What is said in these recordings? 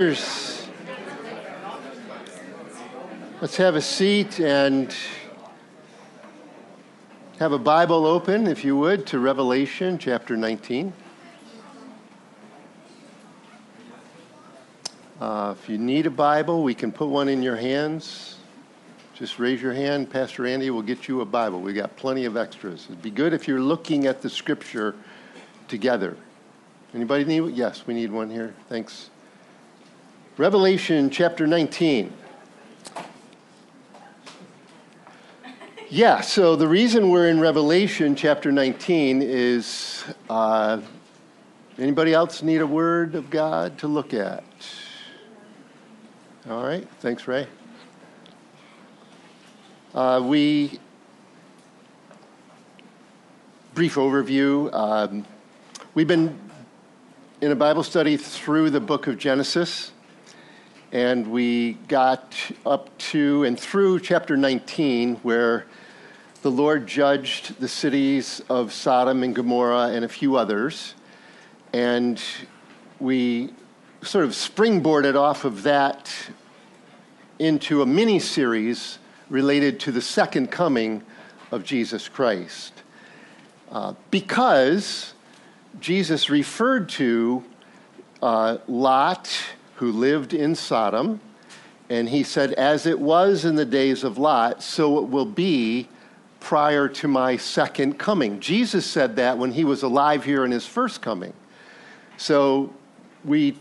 Let's have a seat and have a Bible open, if you would, to Revelation chapter 19. Uh, if you need a Bible, we can put one in your hands. Just raise your hand. Pastor Andy will get you a Bible. We've got plenty of extras. It'd be good if you're looking at the scripture together. Anybody need? Yes, we need one here. Thanks. Revelation chapter 19. Yeah, so the reason we're in Revelation chapter 19 is uh, anybody else need a word of God to look at? All right, thanks, Ray. Uh, we, brief overview. Um, we've been in a Bible study through the book of Genesis and we got up to and through chapter 19, where the Lord judged the cities of Sodom and Gomorrah and a few others. And we sort of springboarded off of that into a mini series related to the second coming of Jesus Christ. Uh, because Jesus referred to uh, Lot who lived in Sodom. And he said, As it was in the days of Lot, so it will be prior to my second coming. Jesus said that when he was alive here in his first coming. So we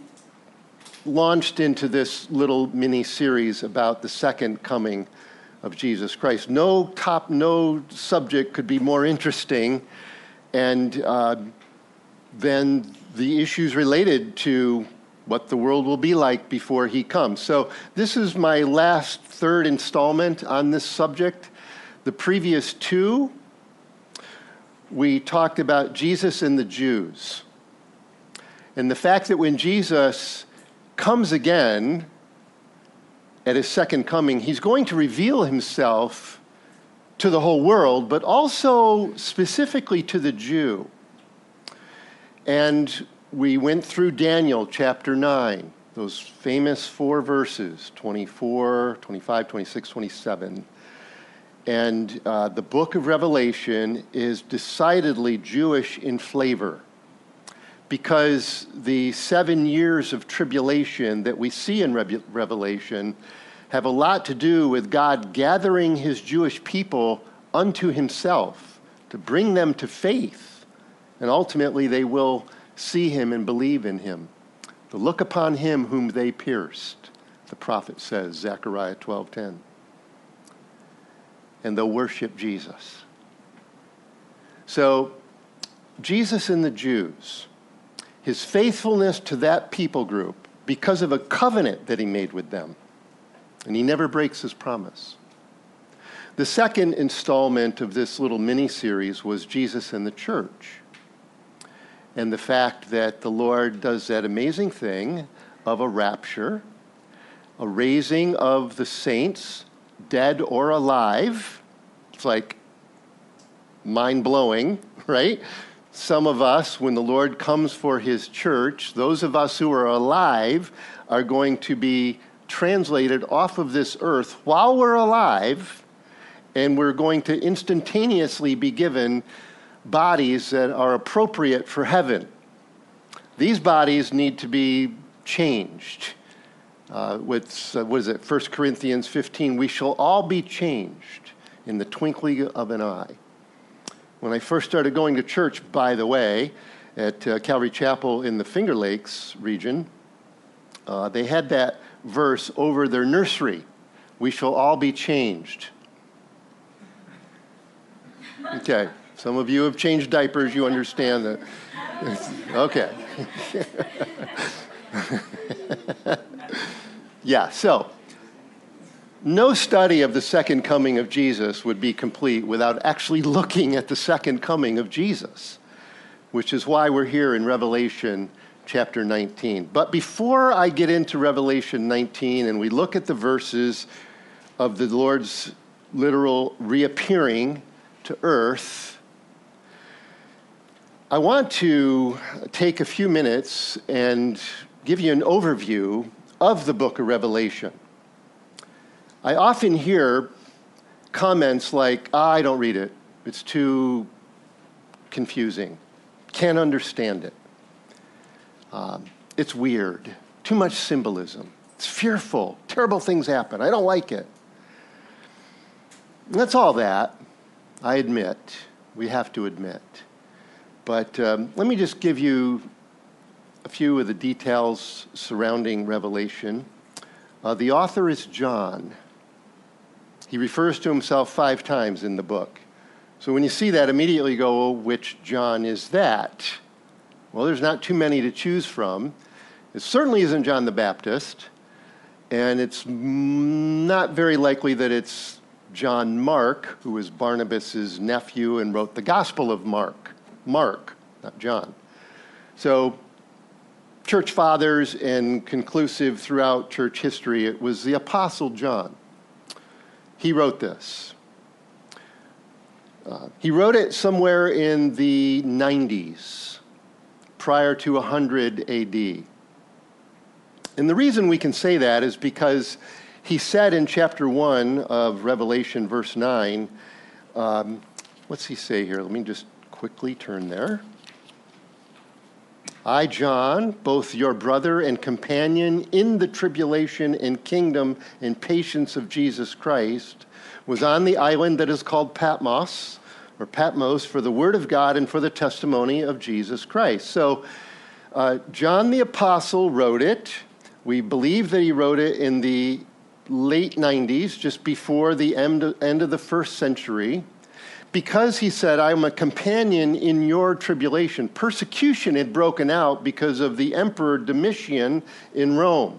launched into this little mini series about the second coming of Jesus Christ. No top, no subject could be more interesting and uh, than the issues related to what the world will be like before he comes. So, this is my last third installment on this subject. The previous two, we talked about Jesus and the Jews. And the fact that when Jesus comes again at his second coming, he's going to reveal himself to the whole world, but also specifically to the Jew. And we went through Daniel chapter 9, those famous four verses 24, 25, 26, 27. And uh, the book of Revelation is decidedly Jewish in flavor because the seven years of tribulation that we see in Re- Revelation have a lot to do with God gathering his Jewish people unto himself to bring them to faith. And ultimately, they will see him and believe in him. To look upon him whom they pierced, the prophet says, Zechariah 12:10. And they'll worship Jesus. So, Jesus and the Jews, his faithfulness to that people group because of a covenant that he made with them. And he never breaks his promise. The second installment of this little mini series was Jesus and the church and the fact that the Lord does that amazing thing of a rapture, a raising of the saints, dead or alive. It's like mind blowing, right? Some of us, when the Lord comes for his church, those of us who are alive are going to be translated off of this earth while we're alive, and we're going to instantaneously be given bodies that are appropriate for heaven. These bodies need to be changed. Uh, with, uh, what is it, 1 Corinthians 15, we shall all be changed in the twinkling of an eye. When I first started going to church, by the way, at uh, Calvary Chapel in the Finger Lakes region, uh, they had that verse over their nursery We shall all be changed. Okay. Some of you have changed diapers, you understand that. okay. yeah, so no study of the second coming of Jesus would be complete without actually looking at the second coming of Jesus, which is why we're here in Revelation chapter 19. But before I get into Revelation 19 and we look at the verses of the Lord's literal reappearing to earth, I want to take a few minutes and give you an overview of the book of Revelation. I often hear comments like, ah, I don't read it, it's too confusing, can't understand it. Um, it's weird, too much symbolism, it's fearful, terrible things happen, I don't like it. That's all that, I admit, we have to admit. But um, let me just give you a few of the details surrounding Revelation. Uh, the author is John. He refers to himself five times in the book. So when you see that, immediately you go, well, which John is that? Well, there's not too many to choose from. It certainly isn't John the Baptist, and it's not very likely that it's John Mark, who was Barnabas' nephew and wrote the Gospel of Mark. Mark, not John. So church fathers and conclusive throughout church history, it was the Apostle John. He wrote this. Uh, he wrote it somewhere in the 90s, prior to 100 AD. And the reason we can say that is because he said in chapter 1 of Revelation, verse 9, um, what's he say here? Let me just quickly turn there. I, John, both your brother and companion in the tribulation and kingdom and patience of Jesus Christ, was on the island that is called Patmos, or Patmos, for the word of God and for the testimony of Jesus Christ. So, uh, John the Apostle wrote it. We believe that he wrote it in the late 90s, just before the end of, end of the first century because he said, I'm a companion in your tribulation. Persecution had broken out because of the Emperor Domitian in Rome.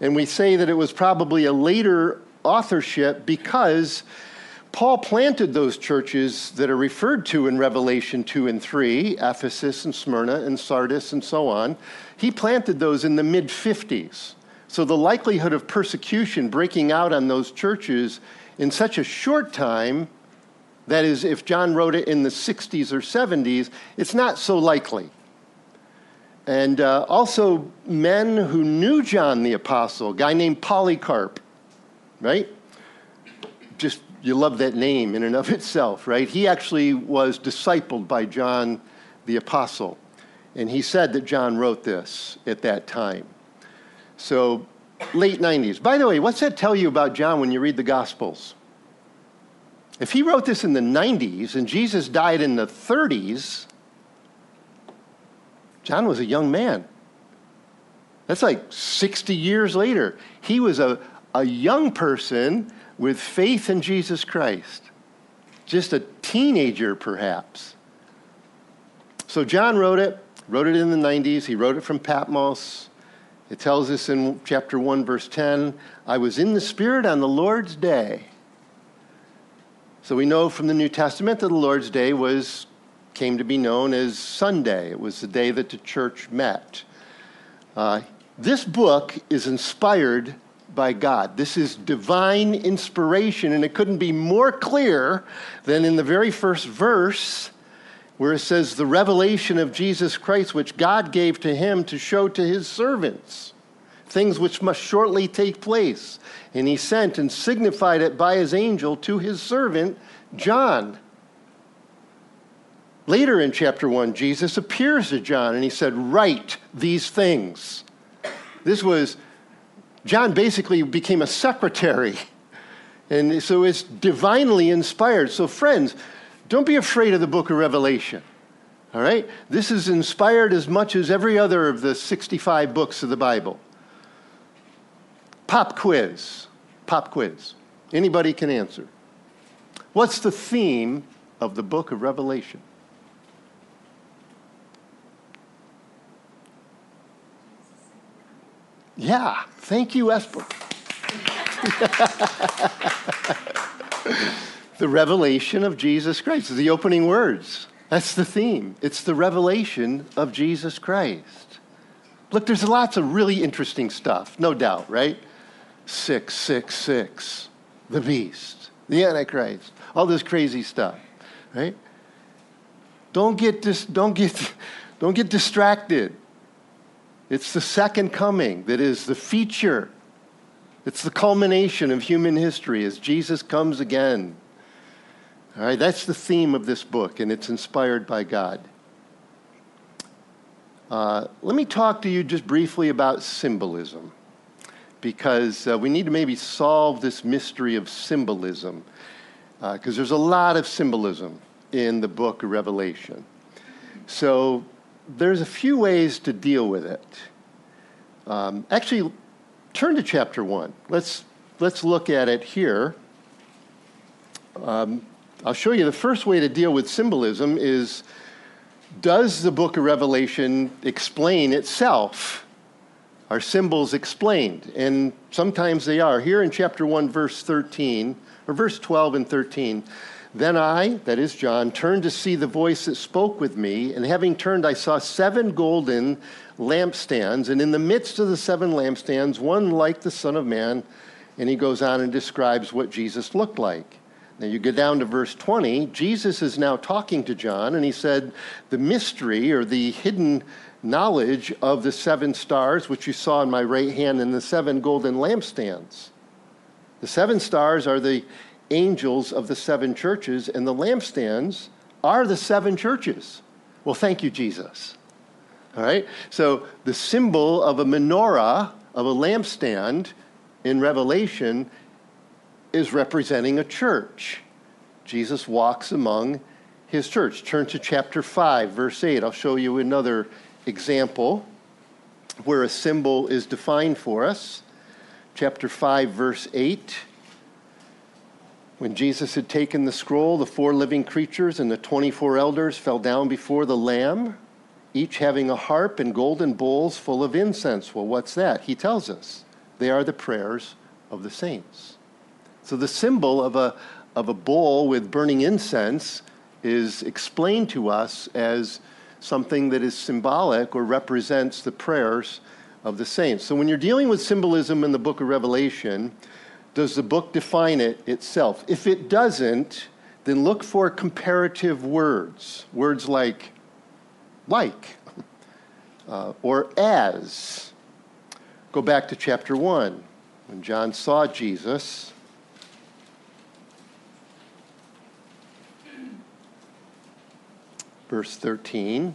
And we say that it was probably a later authorship because Paul planted those churches that are referred to in Revelation 2 and 3, Ephesus and Smyrna and Sardis and so on. He planted those in the mid 50s. So the likelihood of persecution breaking out on those churches in such a short time that is, if John wrote it in the 60s or 70s, it's not so likely. And uh, also, men who knew John the Apostle, a guy named Polycarp, right? Just, you love that name in and of itself, right? He actually was discipled by John the Apostle. And he said that John wrote this at that time. So, late 90s. By the way, what's that tell you about John when you read the Gospels? If he wrote this in the 90s and Jesus died in the 30s, John was a young man. That's like 60 years later. He was a, a young person with faith in Jesus Christ, just a teenager, perhaps. So John wrote it, wrote it in the 90s. He wrote it from Patmos. It tells us in chapter 1, verse 10 I was in the Spirit on the Lord's day so we know from the New Testament that the Lord's Day was came to be known as Sunday. It was the day that the church met. Uh, this book is inspired by God. This is divine inspiration, and it couldn't be more clear than in the very first verse where it says, The revelation of Jesus Christ, which God gave to him to show to his servants, things which must shortly take place. And he sent and signified it by his angel to his servant John. Later in chapter 1, Jesus appears to John and he said, Write these things. This was, John basically became a secretary. And so it's divinely inspired. So, friends, don't be afraid of the book of Revelation. All right? This is inspired as much as every other of the 65 books of the Bible. Pop quiz. Pop quiz. Anybody can answer. What's the theme of the book of Revelation? Yeah, thank you, Esper. the revelation of Jesus Christ, the opening words. That's the theme. It's the revelation of Jesus Christ. Look, there's lots of really interesting stuff, no doubt, right? 666, the beast, the Antichrist, all this crazy stuff, right? Don't get, dis- don't get, don't get distracted. It's the second coming that is the feature. It's the culmination of human history as Jesus comes again. All right, that's the theme of this book, and it's inspired by God. Uh, let me talk to you just briefly about symbolism, because uh, we need to maybe solve this mystery of symbolism, because uh, there's a lot of symbolism in the book of Revelation. So there's a few ways to deal with it. Um, actually, turn to chapter one. Let's let's look at it here. Um, I'll show you the first way to deal with symbolism is does the book of Revelation explain itself? Are symbols explained? And sometimes they are. Here in chapter 1, verse 13, or verse 12 and 13, then I, that is John, turned to see the voice that spoke with me, and having turned, I saw seven golden lampstands, and in the midst of the seven lampstands, one like the Son of Man. And he goes on and describes what Jesus looked like. Now you get down to verse 20. Jesus is now talking to John, and he said, The mystery or the hidden knowledge of the seven stars, which you saw in my right hand, and the seven golden lampstands. The seven stars are the angels of the seven churches, and the lampstands are the seven churches. Well, thank you, Jesus. All right? So the symbol of a menorah, of a lampstand in Revelation, is representing a church. Jesus walks among his church. Turn to chapter 5, verse 8. I'll show you another example where a symbol is defined for us. Chapter 5, verse 8. When Jesus had taken the scroll, the four living creatures and the 24 elders fell down before the Lamb, each having a harp and golden bowls full of incense. Well, what's that? He tells us they are the prayers of the saints. So the symbol of a, of a bowl with burning incense is explained to us as something that is symbolic or represents the prayers of the saints. So when you're dealing with symbolism in the book of Revelation, does the book define it itself? If it doesn't, then look for comparative words. Words like like uh, or as. Go back to chapter 1. When John saw Jesus, verse 13,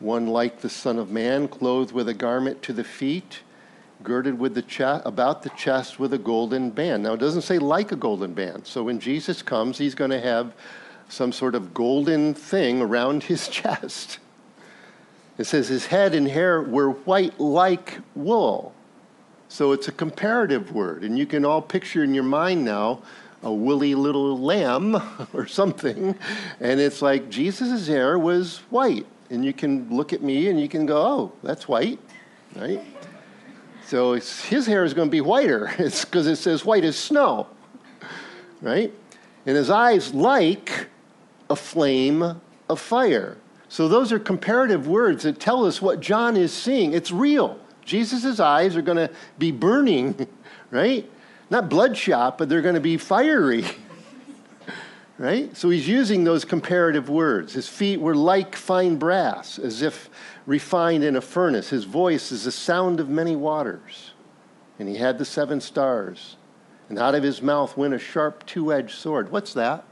one like the Son of Man, clothed with a garment to the feet girded with the chest, about the chest with a golden band. Now, it doesn't say like a golden band. So when Jesus comes, he's going to have some sort of golden thing around his chest. It says his head and hair were white like wool. So it's a comparative word. And you can all picture in your mind now a woolly little lamb or something. And it's like Jesus' hair was white. And you can look at me and you can go, oh, that's white, right? So his hair is going to be whiter. It's because it says white as snow, right? And his eyes like a flame of fire. So those are comparative words that tell us what John is seeing. It's real. Jesus' eyes are going to be burning, right? Not bloodshot, but they're going to be fiery. right? So he's using those comparative words. His feet were like fine brass, as if refined in a furnace. His voice is the sound of many waters. And he had the seven stars. And out of his mouth went a sharp two edged sword. What's that?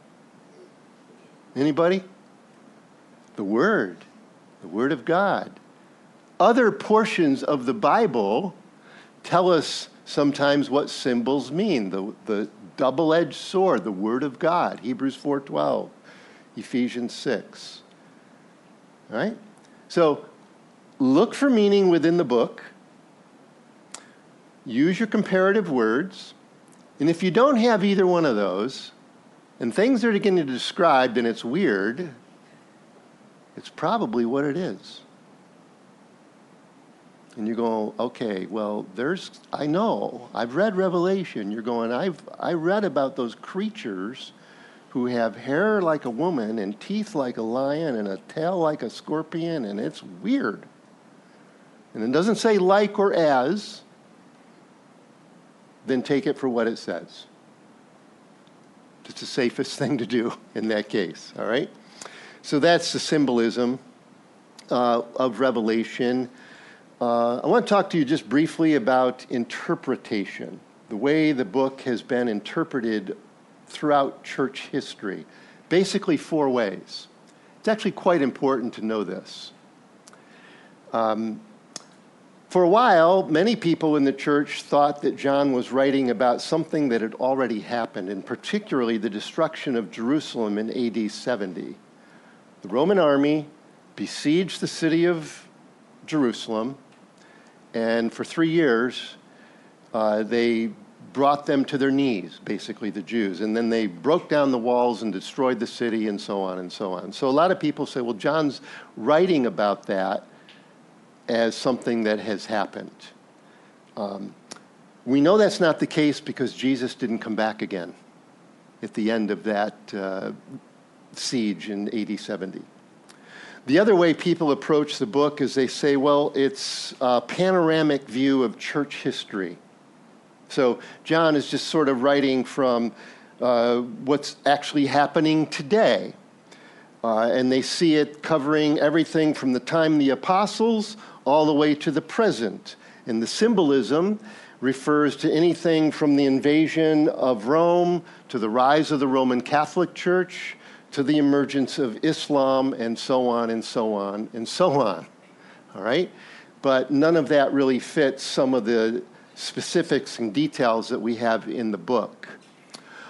Anybody? The Word, the Word of God. Other portions of the Bible tell us sometimes what symbols mean. The, the double edged sword, the Word of God, Hebrews 4.12, Ephesians 6. All right? So look for meaning within the book, use your comparative words, and if you don't have either one of those, and things are getting described and it's weird, it's probably what it is. And you go, okay, well, there's, I know, I've read Revelation. You're going, I've, I read about those creatures who have hair like a woman and teeth like a lion and a tail like a scorpion, and it's weird. And it doesn't say like or as, then take it for what it says. It's the safest thing to do in that case, all right? So that's the symbolism uh, of Revelation. Uh, I want to talk to you just briefly about interpretation, the way the book has been interpreted throughout church history. Basically, four ways. It's actually quite important to know this. Um, for a while, many people in the church thought that John was writing about something that had already happened, and particularly the destruction of Jerusalem in AD 70. The Roman army besieged the city of Jerusalem, and for three years, uh, they brought them to their knees, basically, the Jews. And then they broke down the walls and destroyed the city, and so on and so on. So a lot of people say, well, John's writing about that as something that has happened. Um, we know that's not the case because Jesus didn't come back again at the end of that uh, siege in AD 70. The other way people approach the book is they say, well, it's a panoramic view of church history. So John is just sort of writing from uh, what's actually happening today. Uh, and they see it covering everything from the time the apostles all the way to the present. And the symbolism refers to anything from the invasion of Rome to the rise of the Roman Catholic Church to the emergence of Islam and so on and so on and so on. All right? But none of that really fits some of the specifics and details that we have in the book.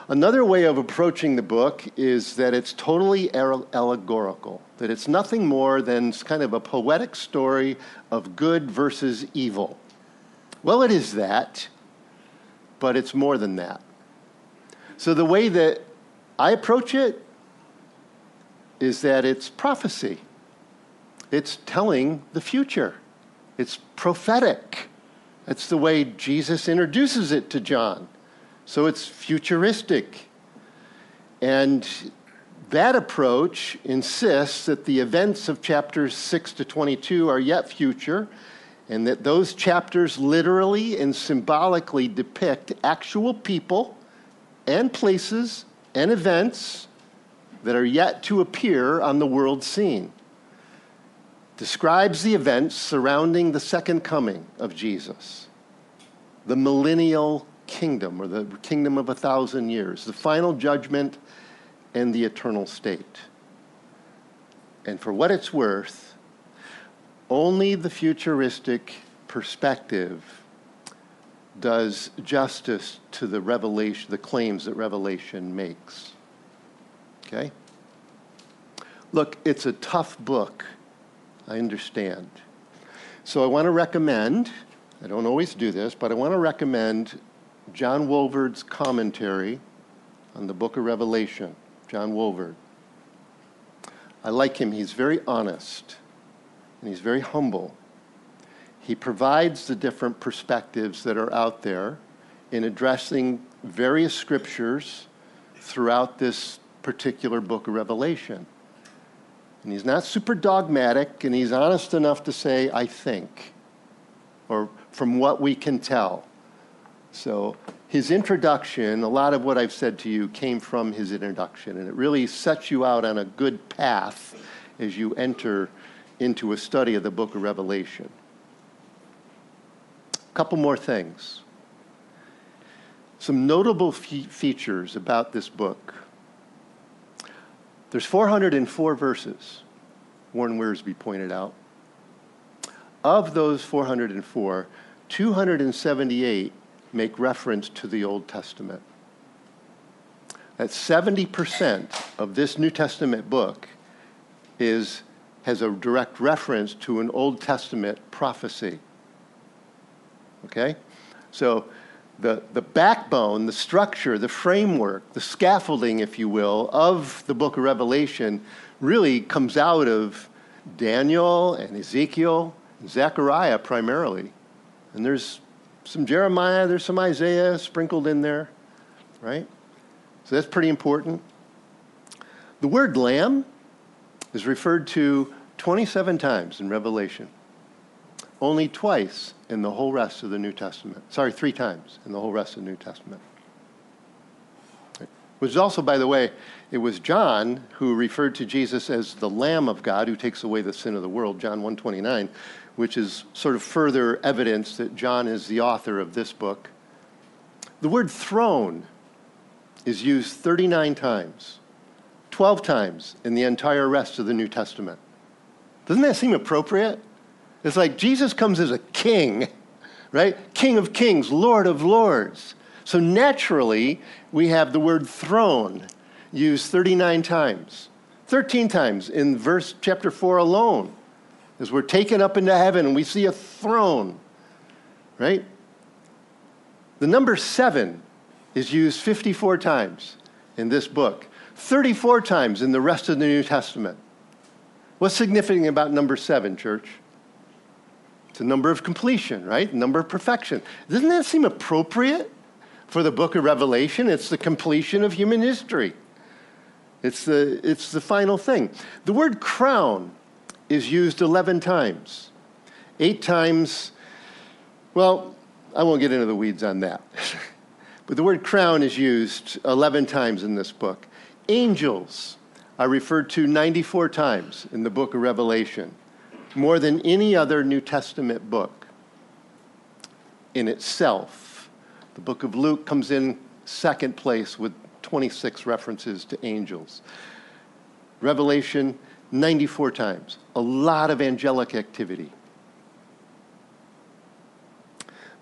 Another way of approaching the book is that it's totally allegorical, that it's nothing more than kind of a poetic story of good versus evil. Well, it is that, but it's more than that. So the way that I approach it is that it's prophecy, it's telling the future, it's prophetic. That's the way Jesus introduces it to John. So it's futuristic. And that approach insists that the events of chapters 6 to 22 are yet future, and that those chapters literally and symbolically depict actual people and places and events that are yet to appear on the world scene. Describes the events surrounding the second coming of Jesus, the millennial kingdom or the kingdom of a thousand years, the final judgment and the eternal state. And for what it's worth, only the futuristic perspective does justice to the revelation, the claims that Revelation makes. Okay? Look, it's a tough book. I understand. So I want to recommend, I don't always do this, but I want to recommend John Walvoord's commentary on the book of Revelation. John Walvoord. I like him. He's very honest and he's very humble. He provides the different perspectives that are out there in addressing various scriptures throughout this particular book of Revelation. And he's not super dogmatic, and he's honest enough to say, I think, or from what we can tell. So his introduction, a lot of what I've said to you came from his introduction, and it really sets you out on a good path as you enter into a study of the book of Revelation. A couple more things. Some notable fe- features about this book. There's 404 verses, Warren Wiersbe pointed out. Of those 404, 278 make reference to the Old Testament. That 70% of this New Testament book is, has a direct reference to an Old Testament prophecy. Okay? So the, the backbone, the structure, the framework, the scaffolding, if you will, of the book of Revelation really comes out of Daniel and Ezekiel and Zechariah primarily. And there's some Jeremiah, there's some Isaiah sprinkled in there, right? So that's pretty important. The word lamb is referred to 27 times in Revelation, only twice in the whole rest of the New Testament. Sorry, three times in the whole rest of the New Testament. Which is also, by the way, it was John who referred to Jesus as the Lamb of God who takes away the sin of the world, John 129, which is sort of further evidence that John is the author of this book. The word throne is used 39 times, 12 times in the entire rest of the New Testament. Doesn't that seem appropriate? It's like Jesus comes as a king, right? King of kings, Lord of lords. So naturally, we have the word throne used 39 times, 13 times in verse chapter 4 alone, as we're taken up into heaven and we see a throne, right? The number seven is used 54 times in this book, 34 times in the rest of the New Testament. What's significant about number seven, church? A number of completion, right? Number of perfection. Doesn't that seem appropriate for the book of Revelation? It's the completion of human history. It's the, it's the final thing. The word crown is used 11 times. Eight times, well, I won't get into the weeds on that. but the word crown is used 11 times in this book. Angels are referred to 94 times in the book of Revelation, more than any other New Testament book in itself. The book of Luke comes in second place with 26 references to angels. Revelation, 94 times. A lot of angelic activity.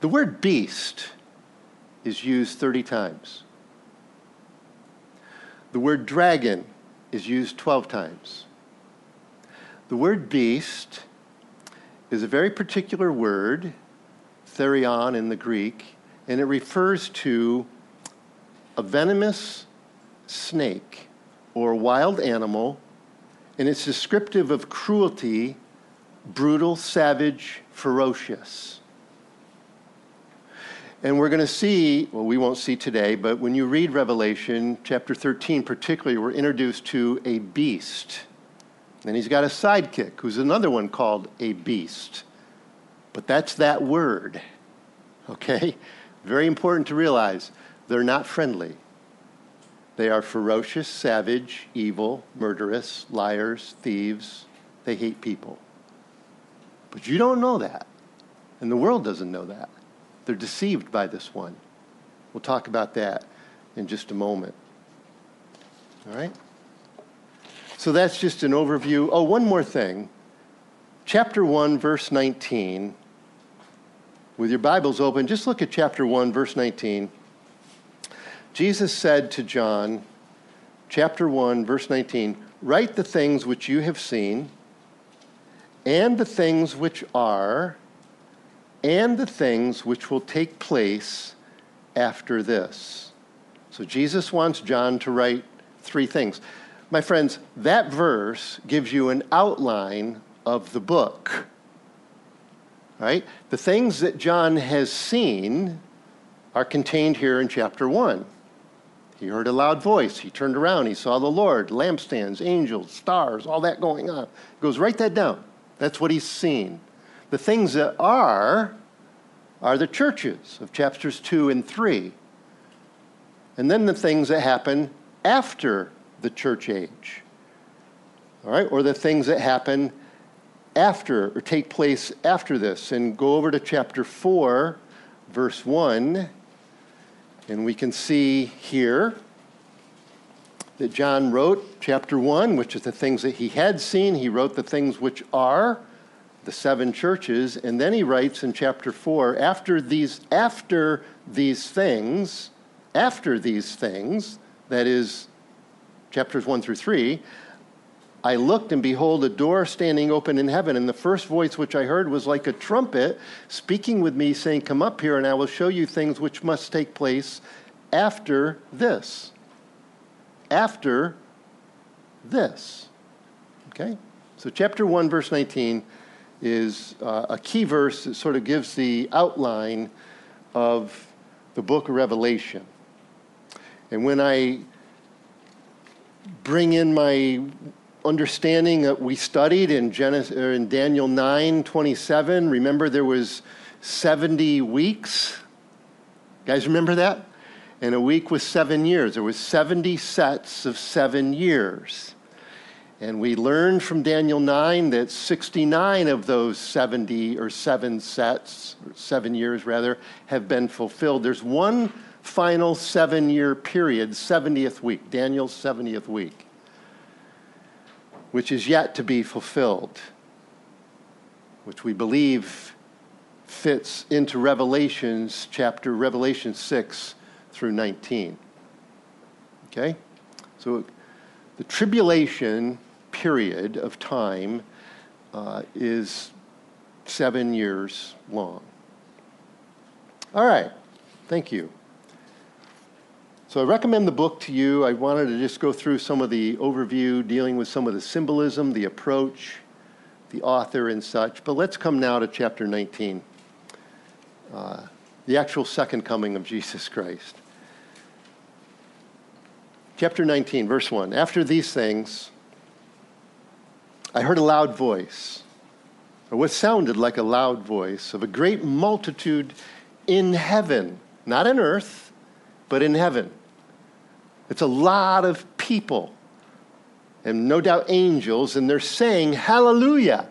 The word beast is used 30 times. The word dragon is used 12 times. The word beast is a very particular word, therion in the Greek, and it refers to a venomous snake or wild animal, and it's descriptive of cruelty, brutal, savage, ferocious. And we're going to see, well, we won't see today, but when you read Revelation chapter 13, particularly, we're introduced to a beast. And he's got a sidekick who's another one called a beast. But that's that word, okay? Very important to realize they're not friendly. They are ferocious, savage, evil, murderous, liars, thieves. They hate people. But you don't know that. And the world doesn't know that. They're deceived by this one. We'll talk about that in just a moment. All right? So that's just an overview. Oh, one more thing. Chapter 1, verse 19. With your Bibles open, just look at chapter 1, verse 19. Jesus said to John, chapter 1, verse 19, Write the things which you have seen, and the things which are, and the things which will take place after this. So Jesus wants John to write three things. My friends, that verse gives you an outline of the book. Right? The things that John has seen are contained here in chapter 1. He heard a loud voice. He turned around. He saw the Lord, lampstands, angels, stars, all that going on. He goes, write that down. That's what he's seen. The things that are, are the churches of chapters 2 and 3. And then the things that happen after the church age. All right? Or the things that happen after or take place after this. And go over to chapter 4, verse 1, and we can see here that John wrote chapter 1, which is the things that he had seen. He wrote the things which are the seven churches, and then he writes in chapter 4, after these after these things, after these things, that is chapters 1 through 3, I looked and behold a door standing open in heaven, and the first voice which I heard was like a trumpet speaking with me, saying, Come up here, and I will show you things which must take place after this. After this. Okay? So, chapter 1, verse 19 is uh, a key verse that sort of gives the outline of the book of Revelation. And when I bring in my understanding that we studied in, Genesis, uh, in Daniel 9 27, remember there was 70 weeks? You guys remember that? And a week was seven years. There was 70 sets of seven years. And we learned from Daniel 9 that 69 of those 70 or seven sets, or seven years rather, have been fulfilled. There's one final seven year period, 70th week, Daniel's 70th week, which is yet to be fulfilled, which we believe fits into Revelations chapter, Revelation 6 through 19. Okay? So the tribulation period of time uh, is seven years long. All right, thank you. So I recommend the book to you. I wanted to just go through some of the overview, dealing with some of the symbolism, the approach, the author, and such. But let's come now to chapter 19, uh, the actual second coming of Jesus Christ. Chapter 19, verse 1. After these things, I heard a loud voice, or what sounded like a loud voice, of a great multitude in heaven, not on earth, but in heaven. It's a lot of people, and no doubt angels, and they're saying, Hallelujah.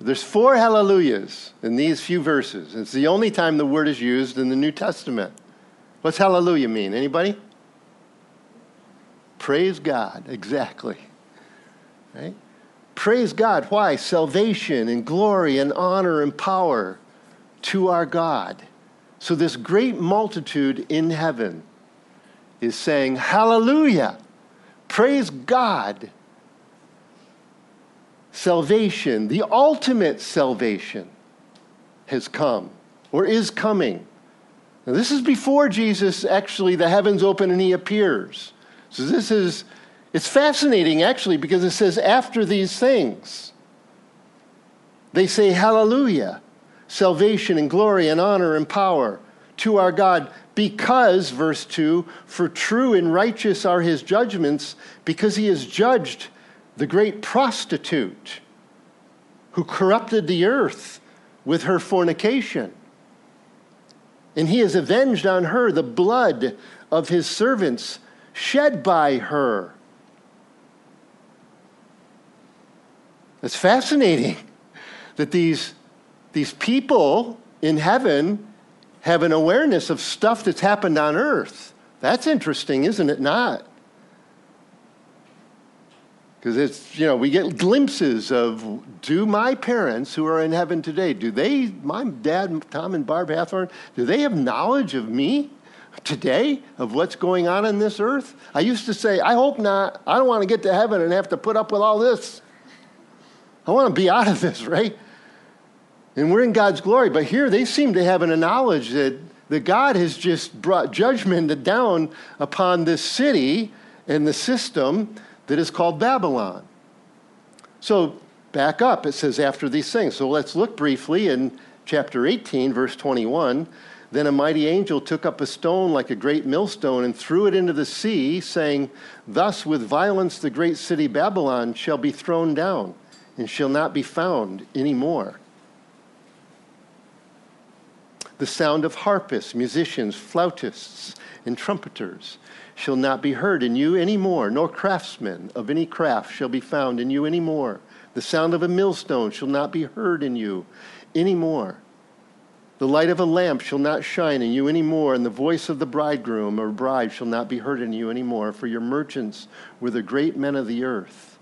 There's four hallelujahs in these few verses. It's the only time the word is used in the New Testament. What's hallelujah mean? Anybody? Praise God, exactly. Right? Praise God. Why? Salvation and glory and honor and power to our God. So, this great multitude in heaven is saying, Hallelujah! Praise God! Salvation, the ultimate salvation, has come or is coming. Now, this is before Jesus actually, the heavens open and he appears. So, this is it's fascinating, actually, because it says, after these things, they say, Hallelujah, salvation and glory and honor and power to our God, because, verse 2, for true and righteous are his judgments, because he has judged the great prostitute who corrupted the earth with her fornication. And he has avenged on her the blood of his servants shed by her. It's fascinating that these, these people in heaven have an awareness of stuff that's happened on earth. That's interesting, isn't it not? Because it's, you know, we get glimpses of do my parents who are in heaven today, do they, my dad, Tom and Barb Hathorn, do they have knowledge of me today, of what's going on in this earth? I used to say, I hope not. I don't want to get to heaven and have to put up with all this. I want to be out of this, right? And we're in God's glory. But here they seem to have an knowledge that, that God has just brought judgment down upon this city and the system that is called Babylon. So back up, it says after these things. So let's look briefly in chapter 18, verse 21. Then a mighty angel took up a stone like a great millstone and threw it into the sea, saying, Thus with violence the great city Babylon shall be thrown down and shall not be found any more. The sound of harpists, musicians, flautists, and trumpeters shall not be heard in you any more, nor craftsmen of any craft shall be found in you any more. The sound of a millstone shall not be heard in you any more. The light of a lamp shall not shine in you any more, and the voice of the bridegroom or bride shall not be heard in you any more. For your merchants were the great men of the earth.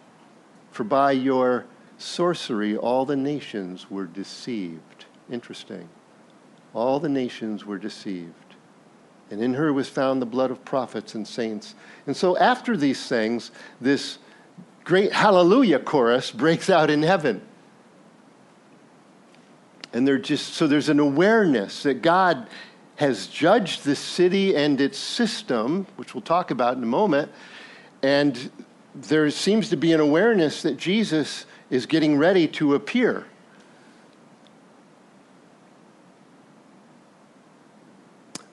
For by your sorcery, all the nations were deceived. Interesting. All the nations were deceived. And in her was found the blood of prophets and saints. And so, after these things, this great hallelujah chorus breaks out in heaven. And they're just, so there's an awareness that God has judged the city and its system, which we'll talk about in a moment. And there seems to be an awareness that Jesus is getting ready to appear.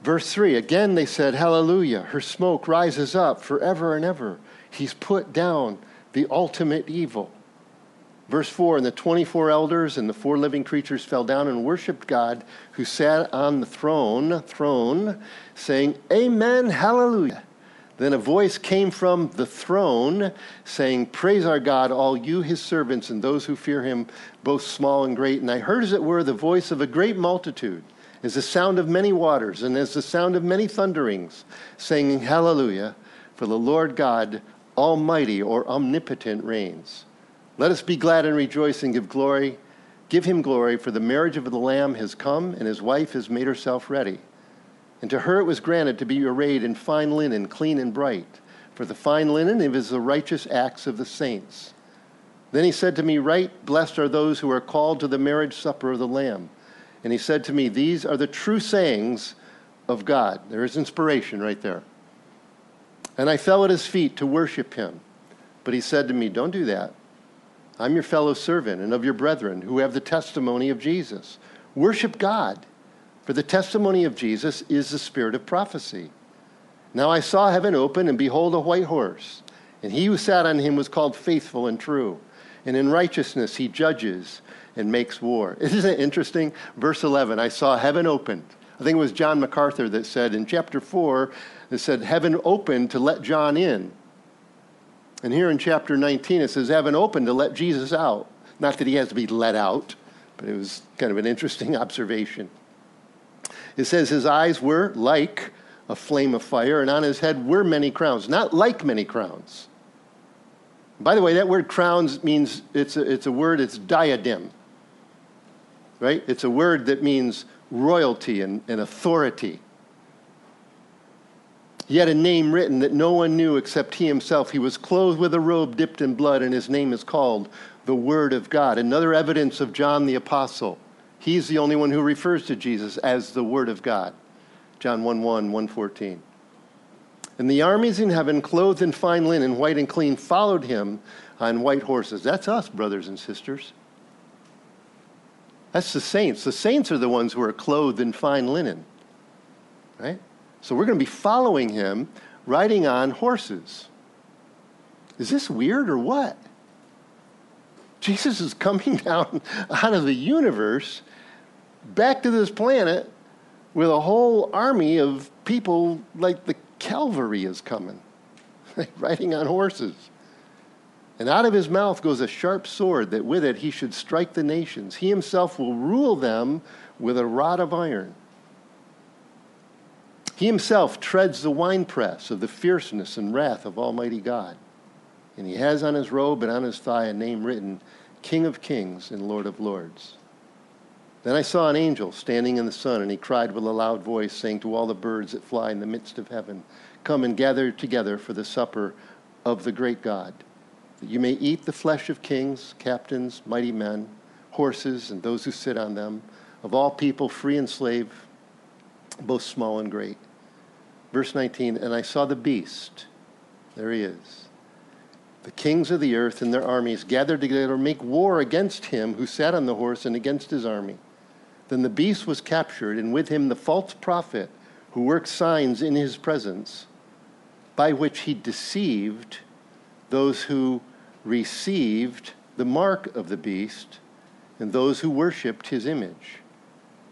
Verse 3 again they said, Hallelujah, her smoke rises up forever and ever. He's put down the ultimate evil. Verse 4 And the 24 elders and the four living creatures fell down and worshiped God who sat on the throne, throne saying, Amen, Hallelujah. Then a voice came from the throne saying, Praise our God, all you his servants and those who fear him, both small and great. And I heard, as it were, the voice of a great multitude, as the sound of many waters, and as the sound of many thunderings, saying, Hallelujah, for the Lord God Almighty or omnipotent reigns. Let us be glad and rejoice and give glory, give him glory, for the marriage of the Lamb has come, and his wife has made herself ready. And to her it was granted to be arrayed in fine linen, clean and bright. For the fine linen is the righteous acts of the saints. Then he said to me, Write, blessed are those who are called to the marriage supper of the Lamb. And he said to me, These are the true sayings of God. There is inspiration right there. And I fell at his feet to worship him. But he said to me, Don't do that. I'm your fellow servant and of your brethren who have the testimony of Jesus. Worship God. For the testimony of Jesus is the spirit of prophecy. Now I saw heaven open, and behold, a white horse. And he who sat on him was called faithful and true. And in righteousness he judges and makes war. Isn't it interesting? Verse 11 I saw heaven opened. I think it was John MacArthur that said in chapter 4, it said, Heaven opened to let John in. And here in chapter 19, it says, Heaven opened to let Jesus out. Not that he has to be let out, but it was kind of an interesting observation. It says his eyes were like a flame of fire, and on his head were many crowns. Not like many crowns. By the way, that word crowns means it's a, it's a word, it's diadem. Right? It's a word that means royalty and, and authority. He had a name written that no one knew except he himself. He was clothed with a robe dipped in blood, and his name is called the Word of God. Another evidence of John the Apostle. He's the only one who refers to Jesus as the Word of God. John 1 1, 114. And the armies in heaven, clothed in fine linen, white and clean, followed him on white horses. That's us, brothers and sisters. That's the saints. The saints are the ones who are clothed in fine linen. Right? So we're going to be following him riding on horses. Is this weird or what? Jesus is coming down out of the universe back to this planet with a whole army of people like the cavalry is coming, riding on horses. And out of his mouth goes a sharp sword that with it he should strike the nations. He himself will rule them with a rod of iron. He himself treads the winepress of the fierceness and wrath of Almighty God. And he has on his robe and on his thigh a name written King of Kings and Lord of Lords. Then I saw an angel standing in the sun, and he cried with a loud voice, saying to all the birds that fly in the midst of heaven, Come and gather together for the supper of the great God, that you may eat the flesh of kings, captains, mighty men, horses, and those who sit on them, of all people, free and slave, both small and great. Verse 19, and I saw the beast. There he is. The kings of the earth and their armies gathered together to make war against him who sat on the horse and against his army. Then the beast was captured, and with him the false prophet who worked signs in his presence, by which he deceived those who received the mark of the beast and those who worshipped his image.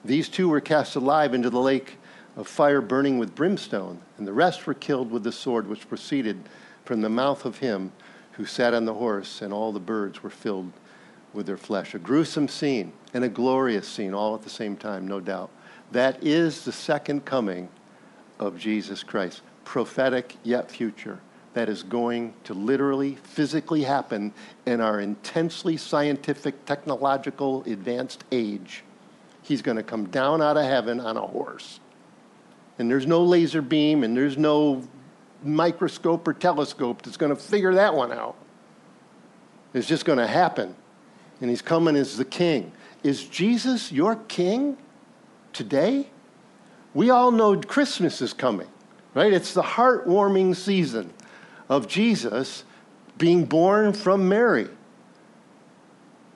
These two were cast alive into the lake of fire burning with brimstone, and the rest were killed with the sword which proceeded from the mouth of him who sat on the horse, and all the birds were filled with their flesh. A gruesome scene and a glorious scene all at the same time, no doubt. That is the second coming of Jesus Christ, prophetic yet future. That is going to literally, physically happen in our intensely scientific, technological, advanced age. He's going to come down out of heaven on a horse. And there's no laser beam and there's no microscope or telescope that's going to figure that one out. It's just going to happen. And he's coming as the king. Is Jesus your king today? We all know Christmas is coming, right? It's the heartwarming season of Jesus being born from Mary.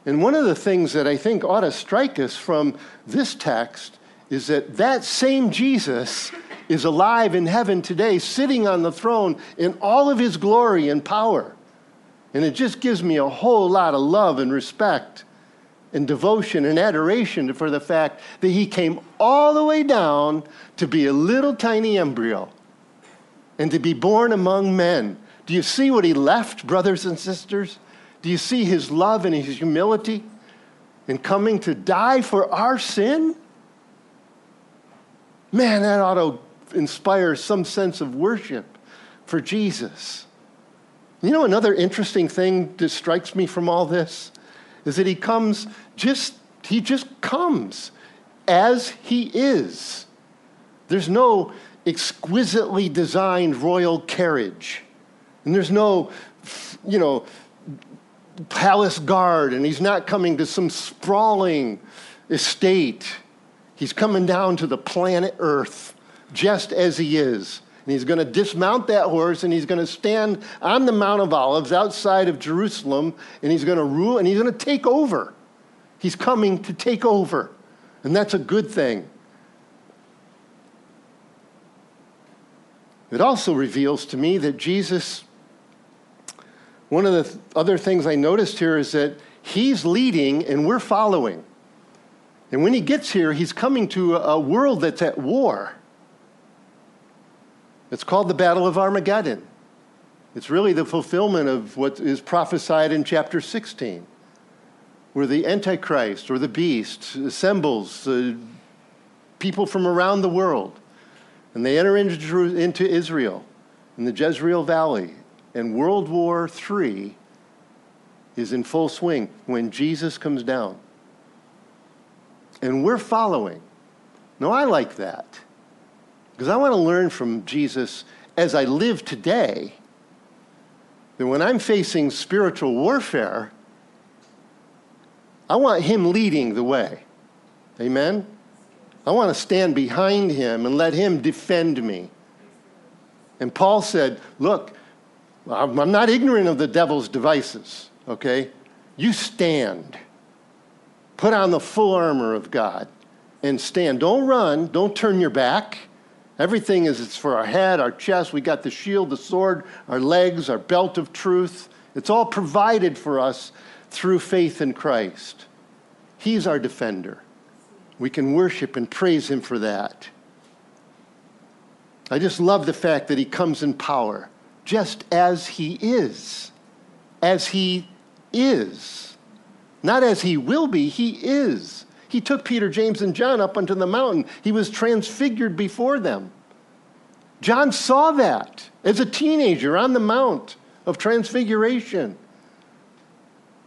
And one of the things that I think ought to strike us from this text is that that same Jesus is alive in heaven today, sitting on the throne in all of his glory and power. And it just gives me a whole lot of love and respect and devotion and adoration for the fact that he came all the way down to be a little tiny embryo and to be born among men. Do you see what he left, brothers and sisters? Do you see his love and his humility in coming to die for our sin? Man, that ought to inspire some sense of worship for Jesus. You know, another interesting thing that strikes me from all this is that he comes just, he just comes as he is. There's no exquisitely designed royal carriage. And there's no, you know, palace guard, and he's not coming to some sprawling estate. He's coming down to the planet Earth just as he is. And he's going to dismount that horse and he's going to stand on the Mount of Olives outside of Jerusalem and he's going to rule and he's going to take over. He's coming to take over. And that's a good thing. It also reveals to me that Jesus, one of the th- other things I noticed here is that he's leading and we're following. And when he gets here, he's coming to a, world that's at war. It's called the Battle of Armageddon. It's really the fulfillment of what is prophesied in chapter 16, where the Antichrist or the beast assembles uh, people from around the world and they enter into Israel in the Jezreel Valley, and World War III is in full swing when Jesus comes down. And we're following. No, I like that. Because I want to learn from Jesus as I live today that when I'm facing spiritual warfare, I want him leading the way. Amen? I want to stand behind him and let him defend me. And Paul said, Look, I'm not ignorant of the devil's devices, okay? You stand. Put on the full armor of God and stand. Don't run. Don't turn your back. Everything is it's for our head, our chest. We got the shield, the sword, our legs, our belt of truth. It's all provided for us through faith in Christ. He's our defender. We can worship and praise Him for that. I just love the fact that He comes in power, just as He is. As He is. Not as He will be, He is. He took Peter, James, and John up onto the mountain. He was transfigured before them. John saw that as a teenager on the Mount of Transfiguration.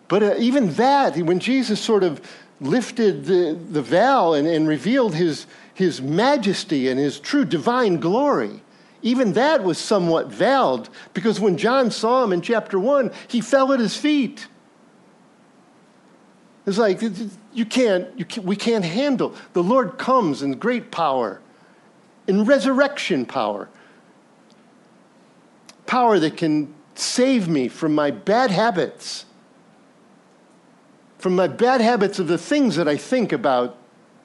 But uh, even that, when Jesus sort of lifted the, the veil and, and revealed his, his majesty and his true divine glory. Even that was somewhat veiled because when John saw him in chapter 1, he fell at his feet. It's like, you can't, you can't, we can't handle. The Lord comes in great power, in resurrection power. Power that can save me from my bad habits from my bad habits of the things that I think about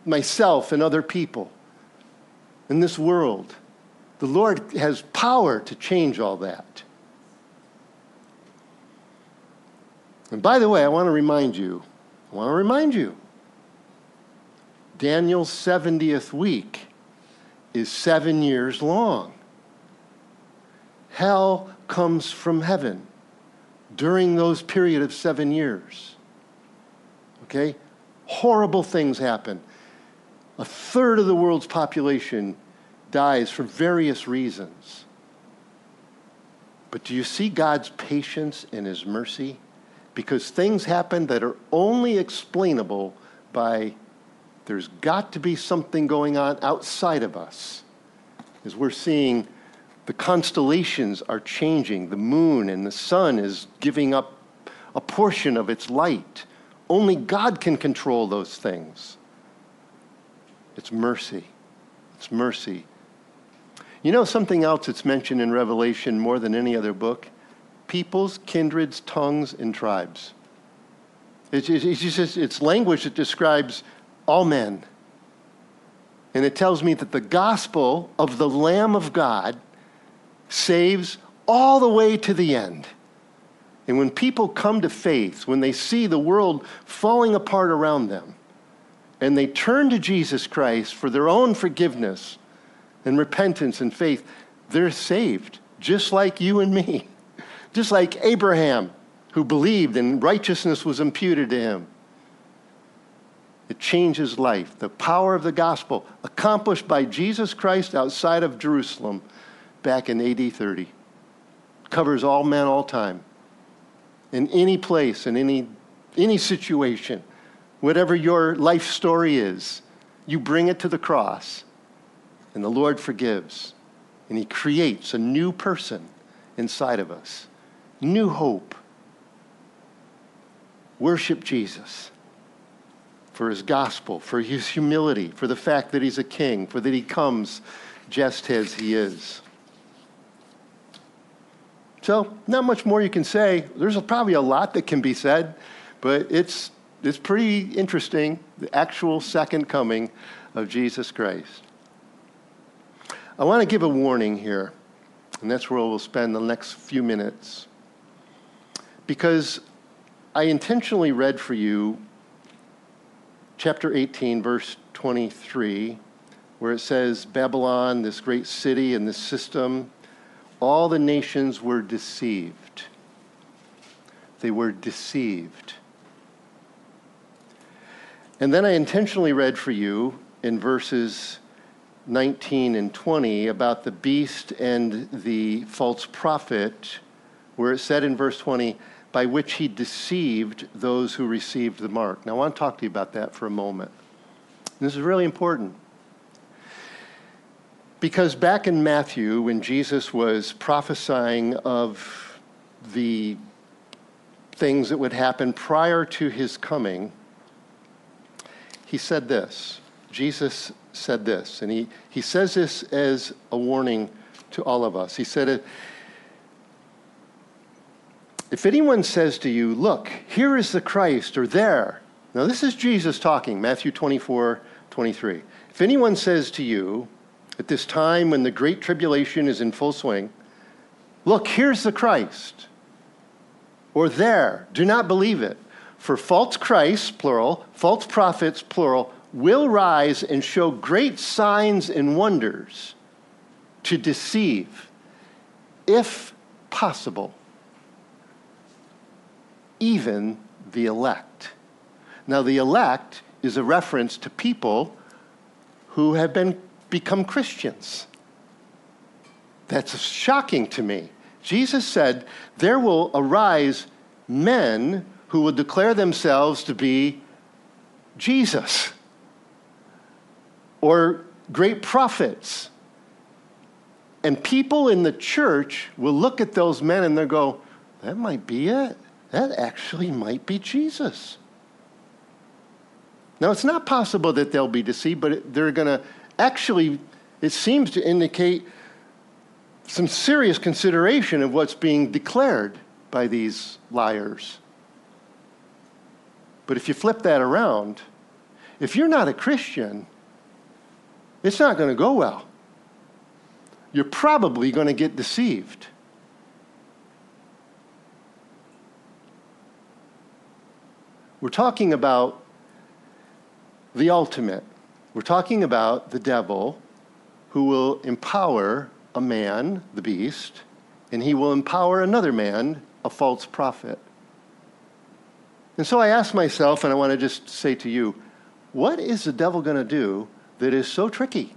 myself and other people in this world. The Lord has power to change all that. And by the way, I want to remind you, I want to remind you, Daniel's 70th week is seven years long. Hell comes from heaven during those period of seven years okay? Horrible things happen. A third of the world's population dies for various reasons. But do you see God's patience and His mercy? Because things happen that are only explainable by there's got to be something going on outside of us. As we're seeing the constellations are changing, the moon and the sun is giving up a portion of its light. Only God can control those things. It's mercy. It's mercy. You know something else that's mentioned in Revelation more than any other book? Peoples, kindreds, tongues, and tribes. It's, it's, just, it's language that describes all men. And it tells me that the gospel of the Lamb of God saves all the way to the end. And when people come to faith, when they see the world falling apart around them, and they turn to Jesus Christ for their own forgiveness and repentance and faith, they're saved, just like you and me, just like Abraham, who believed and righteousness was imputed to him. It changes life. The power of the gospel, accomplished by Jesus Christ outside of Jerusalem back in AD 30, covers all men, all time, in any place, in any, any situation, whatever your life story is, you bring it to the cross, and the Lord forgives, and He creates a new person inside of us, new hope. Worship Jesus for his gospel, for his humility, for the fact that he's a king, for that he comes just as he is. So, not much more you can say. There's probably a lot that can be said, but it's, it's pretty interesting the actual second coming of Jesus Christ. I want to give a warning here, and that's where we'll spend the next few minutes. Because I intentionally read for you chapter 18, verse 23, where it says, Babylon, this great city and this system, all the nations were deceived. They were deceived. And then I intentionally read for you in verses 19 and 20 about the beast and the false prophet, where it said in verse 20, by which he deceived those who received the mark. Now, I want to talk to you about that for a moment. This is really important. Because back in Matthew, when Jesus was prophesying of the things that would happen prior to his coming, he said this. Jesus said this, and he, he says this as a warning to all of us. He said if anyone says to you, Look, here is the Christ, or there, now this is Jesus talking, Matthew 24, 23. If anyone says to you, at this time when the great tribulation is in full swing, Look, here's the Christ, or there, do not believe it. For false Christs, plural, false prophets, plural, will rise and show great signs and wonders to deceive, if possible even the elect. Now, the elect is a reference to people who have been, become Christians. That's shocking to me. Jesus said, There will arise men who will declare themselves to be Jesus or great prophets. And people in the church will look at those men and they'll go, That might be it that actually might be Jesus. Now, it's not possible that they'll be deceived, but they're going to actually, it seems to indicate some serious consideration of what's being declared by these liars. But if you flip that around, if you're not a Christian, it's not going to go well. You're probably going to get deceived. We're talking about the ultimate. We're talking about the devil who will empower a man, the beast, and he will empower another man, a false prophet. And so I ask myself, and I want to just say to you, what is the devil going to do that is so tricky?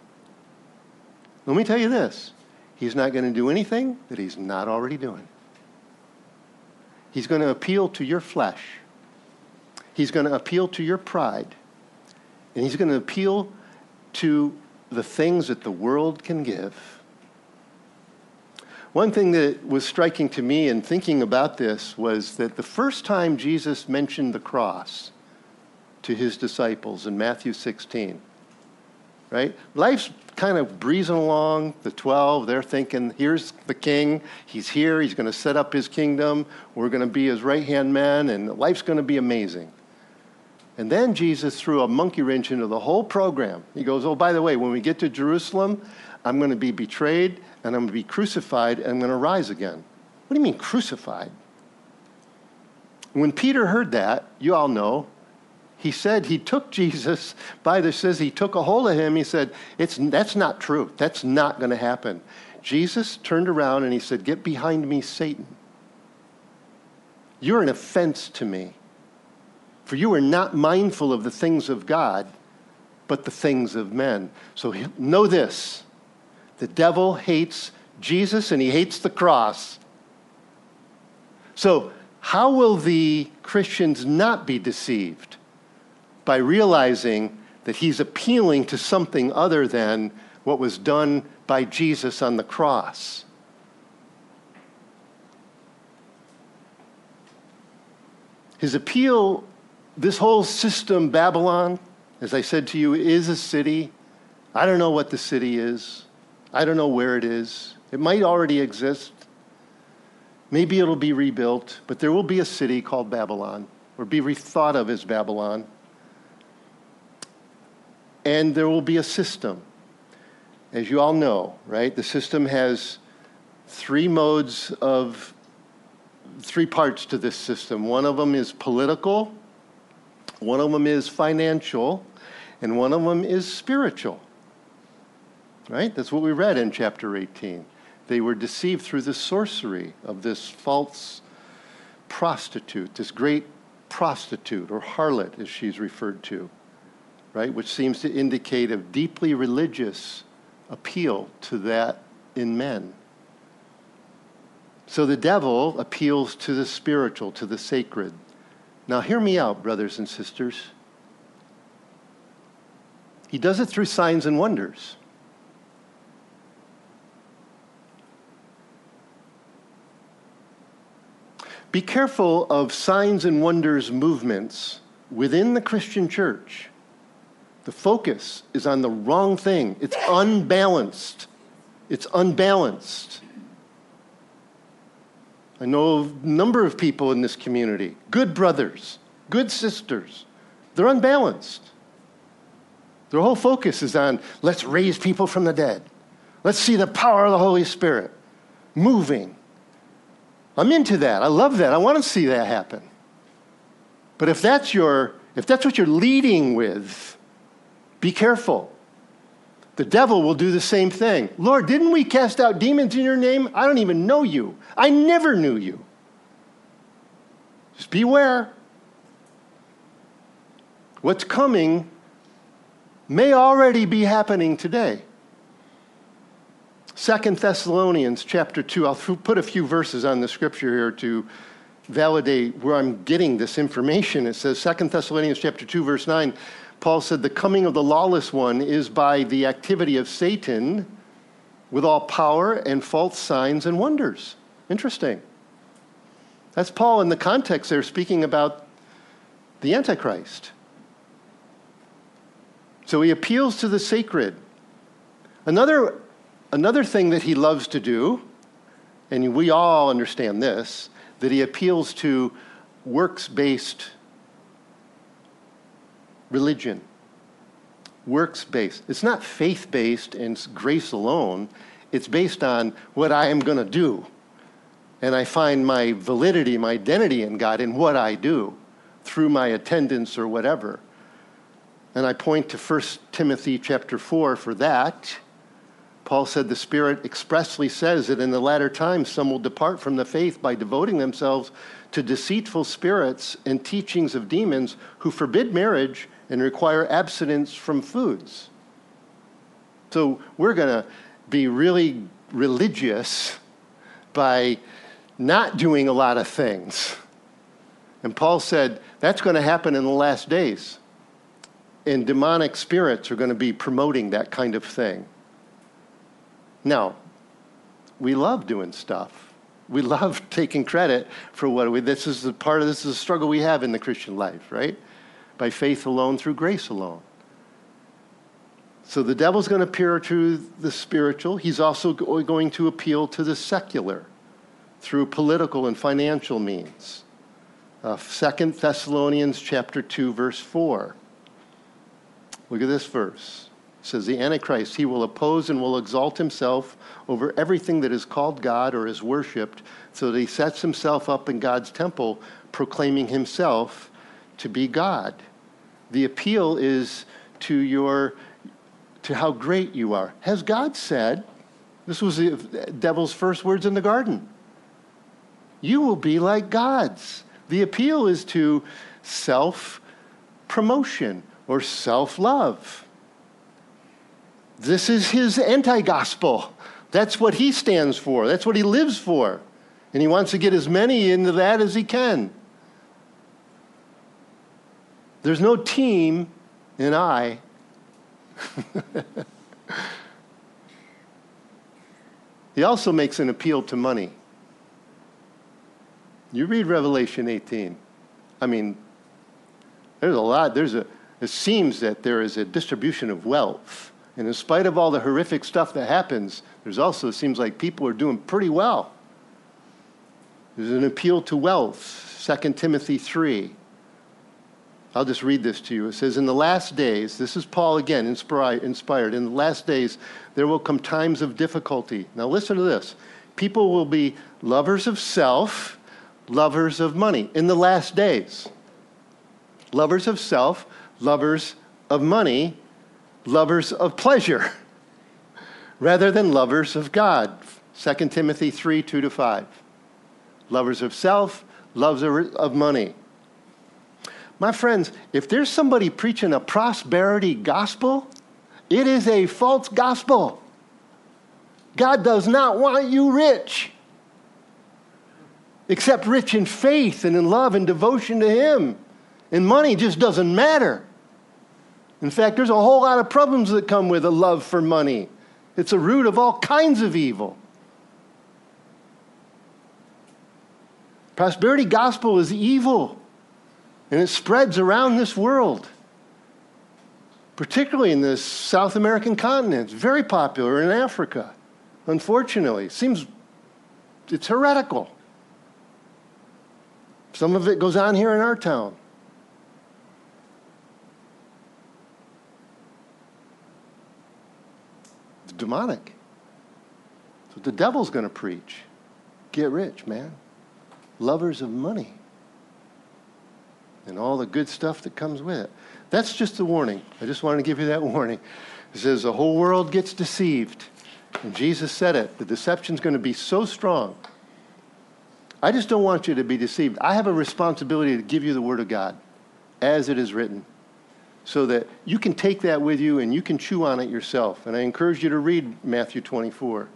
Let me tell you this he's not going to do anything that he's not already doing. He's going to appeal to your flesh. He's going to appeal to your pride. And he's going to appeal to the things that the world can give. One thing that was striking to me in thinking about this was that the first time Jesus mentioned the cross to his disciples in Matthew 16, right? Life's kind of breezing along. The 12, they're thinking, here's the king. He's here. He's going to set up his kingdom. We're going to be his right hand man, and life's going to be amazing. And then Jesus threw a monkey wrench into the whole program. He goes, Oh, by the way, when we get to Jerusalem, I'm going to be betrayed and I'm going to be crucified and I'm going to rise again. What do you mean, crucified? When Peter heard that, you all know, he said he took Jesus by the says he took a hold of him. He said, it's, That's not true. That's not going to happen. Jesus turned around and he said, Get behind me, Satan. You're an offense to me, for you are not mindful of the things of God, but the things of men. So know this the devil hates Jesus and he hates the cross. So, how will the Christians not be deceived? By realizing that he's appealing to something other than what was done by Jesus on the cross. His appeal, this whole system, Babylon, as I said to you, is a city. I don't know what the city is. I don't know where it is. It might already exist. Maybe it'll be rebuilt, but there will be a city called Babylon, or be thought of as Babylon. And there will be a system. As you all know, right? The system has three modes of, three parts to this system. One of them is political, one of them is financial, and one of them is spiritual. Right? That's what we read in chapter 18. They were deceived through the sorcery of this false prostitute, this great prostitute or harlot, as she's referred to, right? Which seems to indicate a deeply religious appeal to that in men. So the devil appeals to the spiritual, to the sacred. Now, hear me out, brothers and sisters. He does it through signs and wonders. Be careful of signs and wonders movements within the Christian church. The focus is on the wrong thing. It's unbalanced. It's unbalanced. I know a number of people in this community, good brothers, good sisters. They're unbalanced. Their whole focus is on let's raise people from the dead. Let's see the power of the Holy Spirit moving. I'm into that. I love that. I want to see that happen. But if that's your if that's what you're leading with, be careful. The devil will do the same thing. Lord, didn't we cast out demons in your name? I don't even know you. I never knew you. Just beware. What's coming may already be happening today. Second Thessalonians chapter 2. I'll put a few verses on the scripture here to validate where I'm getting this information. It says Second Thessalonians chapter 2 verse 9. Paul said the coming of the lawless one is by the activity of Satan with all power and false signs and wonders. Interesting. That's Paul in the context there speaking about the Antichrist. So he appeals to the sacred. Another Another thing that he loves to do, and we all understand this, that he appeals to works based religion. Works based. It's not faith based and grace alone, it's based on what I am going to do. And I find my validity, my identity in God in what I do through my attendance or whatever. And I point to 1 Timothy chapter 4 for that. Paul said the Spirit expressly says that in the latter times some will depart from the faith by devoting themselves to deceitful spirits and teachings of demons who forbid marriage and require abstinence from foods. So we're going to be really religious by not doing a lot of things. And Paul said that's going to happen in the last days. And demonic spirits are going to be promoting that kind of thing. Now, we love doing stuff. We love taking credit for what we, this is the part of this is a struggle we have in the Christian life, right? By faith alone, through grace alone. So the devil's going to appeal to the spiritual. He's also going to appeal to the secular through political and financial means. Uh, 2 Thessalonians chapter 2, verse 4. Look at this verse It says the Antichrist, he will oppose and will exalt himself over everything that is called God or is worshiped, so that he sets himself up in God's temple, proclaiming himself to be God. The appeal is to your to how great you are. Has God said, This was the devil's first words in the garden. You will be like gods. The appeal is to self promotion or self love. This is his anti gospel. That's what he stands for, that's what he lives for. And he wants to get as many into that as he can. There's no team in I. he also makes an appeal to money. You read Revelation 18. I mean, there's a lot, there's a, it seems that there is a distribution of wealth. And in spite of all the horrific stuff that happens, there's also, it seems like people are doing pretty well. There's an appeal to wealth, 2 Timothy 3. I'll just read this to you. It says, In the last days, this is Paul again, inspired, in the last days, there will come times of difficulty. Now listen to this. People will be lovers of self, lovers of money in the last days. Lovers of self, lovers of money, lovers of pleasure, rather than lovers of God. 2 Timothy 3 2 to 5. Lovers of self, lovers of money. My friends, if there's somebody preaching a prosperity gospel, it is a false gospel. God does not want you rich, except rich in faith and in love and devotion to Him. And money just doesn't matter. In fact, there's a whole lot of problems that come with a love for money. It's a root of all kinds of evil. Prosperity gospel is evil. And it spreads around this world, particularly in the South American continent. It's very popular in Africa, unfortunately. It seems it's heretical. Some of it goes on here in our town. It's demonic. That's what the devil's going to preach. Get rich, man. Lovers of money and all the good stuff that comes with it. That's just a warning. I just wanted to give you that warning. It says the whole world gets deceived. And Jesus said it. The deception's going to be so strong. I just don't want you to be deceived. I have a responsibility to give you the Word of God as it is written so that you can take that with you and you can chew on it yourself. And I encourage you to read Matthew 24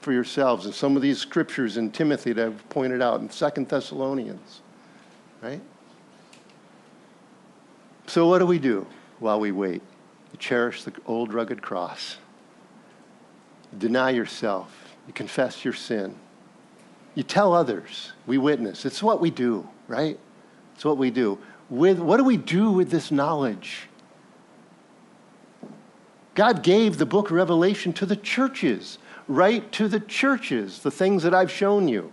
for yourselves and some of these scriptures in Timothy that I've pointed out in Second Thessalonians, right? So, what do we do while we wait? You cherish the old rugged cross. Deny yourself. You confess your sin. You tell others. We witness. It's what we do, right? It's what we do. With, what do we do with this knowledge? God gave the book of Revelation to the churches, right to the churches, the things that I've shown you.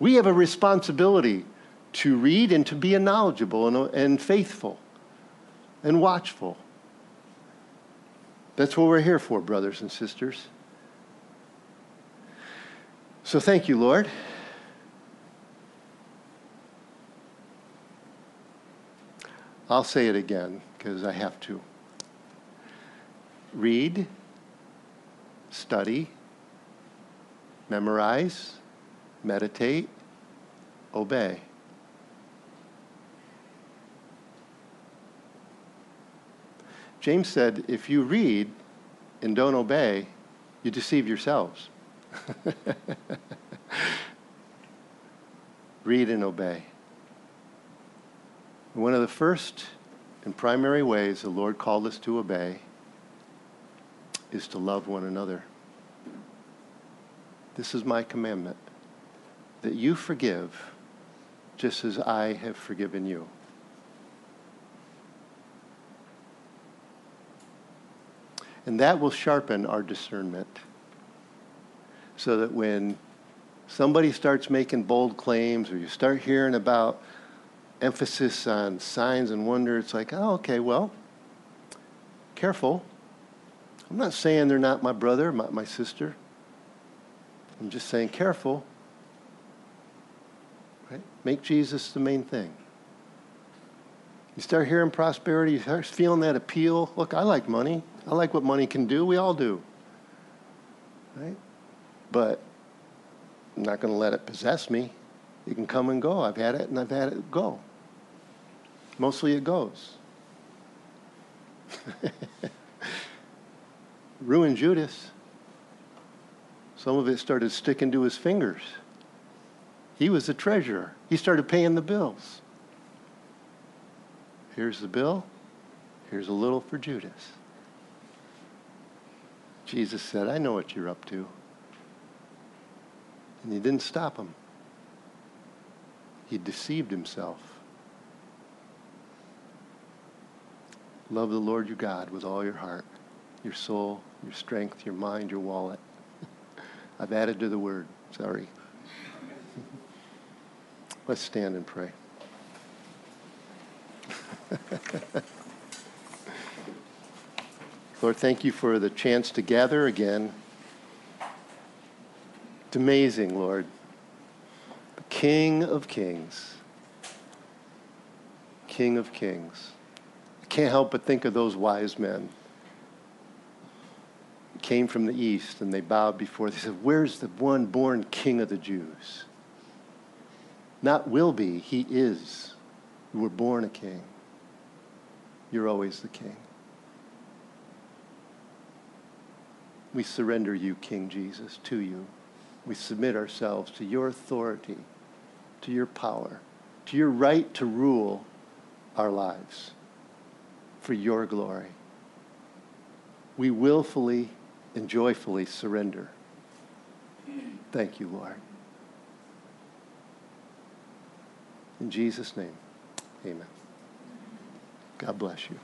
We have a responsibility to read and to be knowledgeable and, and faithful and watchful. That's what we're here for, brothers and sisters. So thank you, Lord. I'll say it again because I have to. Read, study, memorize, meditate, obey. James said, if you read and don't obey, you deceive yourselves. read and obey. One of the first and primary ways the Lord called us to obey is to love one another. This is my commandment that you forgive just as I have forgiven you. And that will sharpen our discernment. So that when somebody starts making bold claims or you start hearing about emphasis on signs and wonder, it's like, oh, okay, well, careful. I'm not saying they're not my brother, my, my sister. I'm just saying, careful. Right? Make Jesus the main thing. You start hearing prosperity, you start feeling that appeal. Look, I like money. I like what money can do. We all do. right? But I'm not going to let it possess me. It can come and go. I've had it and I've had it go. Mostly it goes. Ruined Judas. Some of it started sticking to his fingers. He was the treasurer. He started paying the bills. Here's the bill. Here's a little for Judas. Jesus said, I know what you're up to. And he didn't stop him. He deceived himself. Love the Lord your God with all your heart, your soul, your strength, your mind, your wallet. I've added to the word. Sorry. Let's stand and pray. Lord, thank you for the chance to gather again. It's amazing, Lord. The King of Kings. King of Kings. I can't help but think of those wise men. Came from the east and they bowed before. They said, Where's the one born King of the Jews? Not will be, he is. You were born a king. You're always the king. We surrender you, King Jesus, to you. We submit ourselves to your authority, to your power, to your right to rule our lives for your glory. We willfully and joyfully surrender. Thank you, Lord. In Jesus' name, amen. God bless you.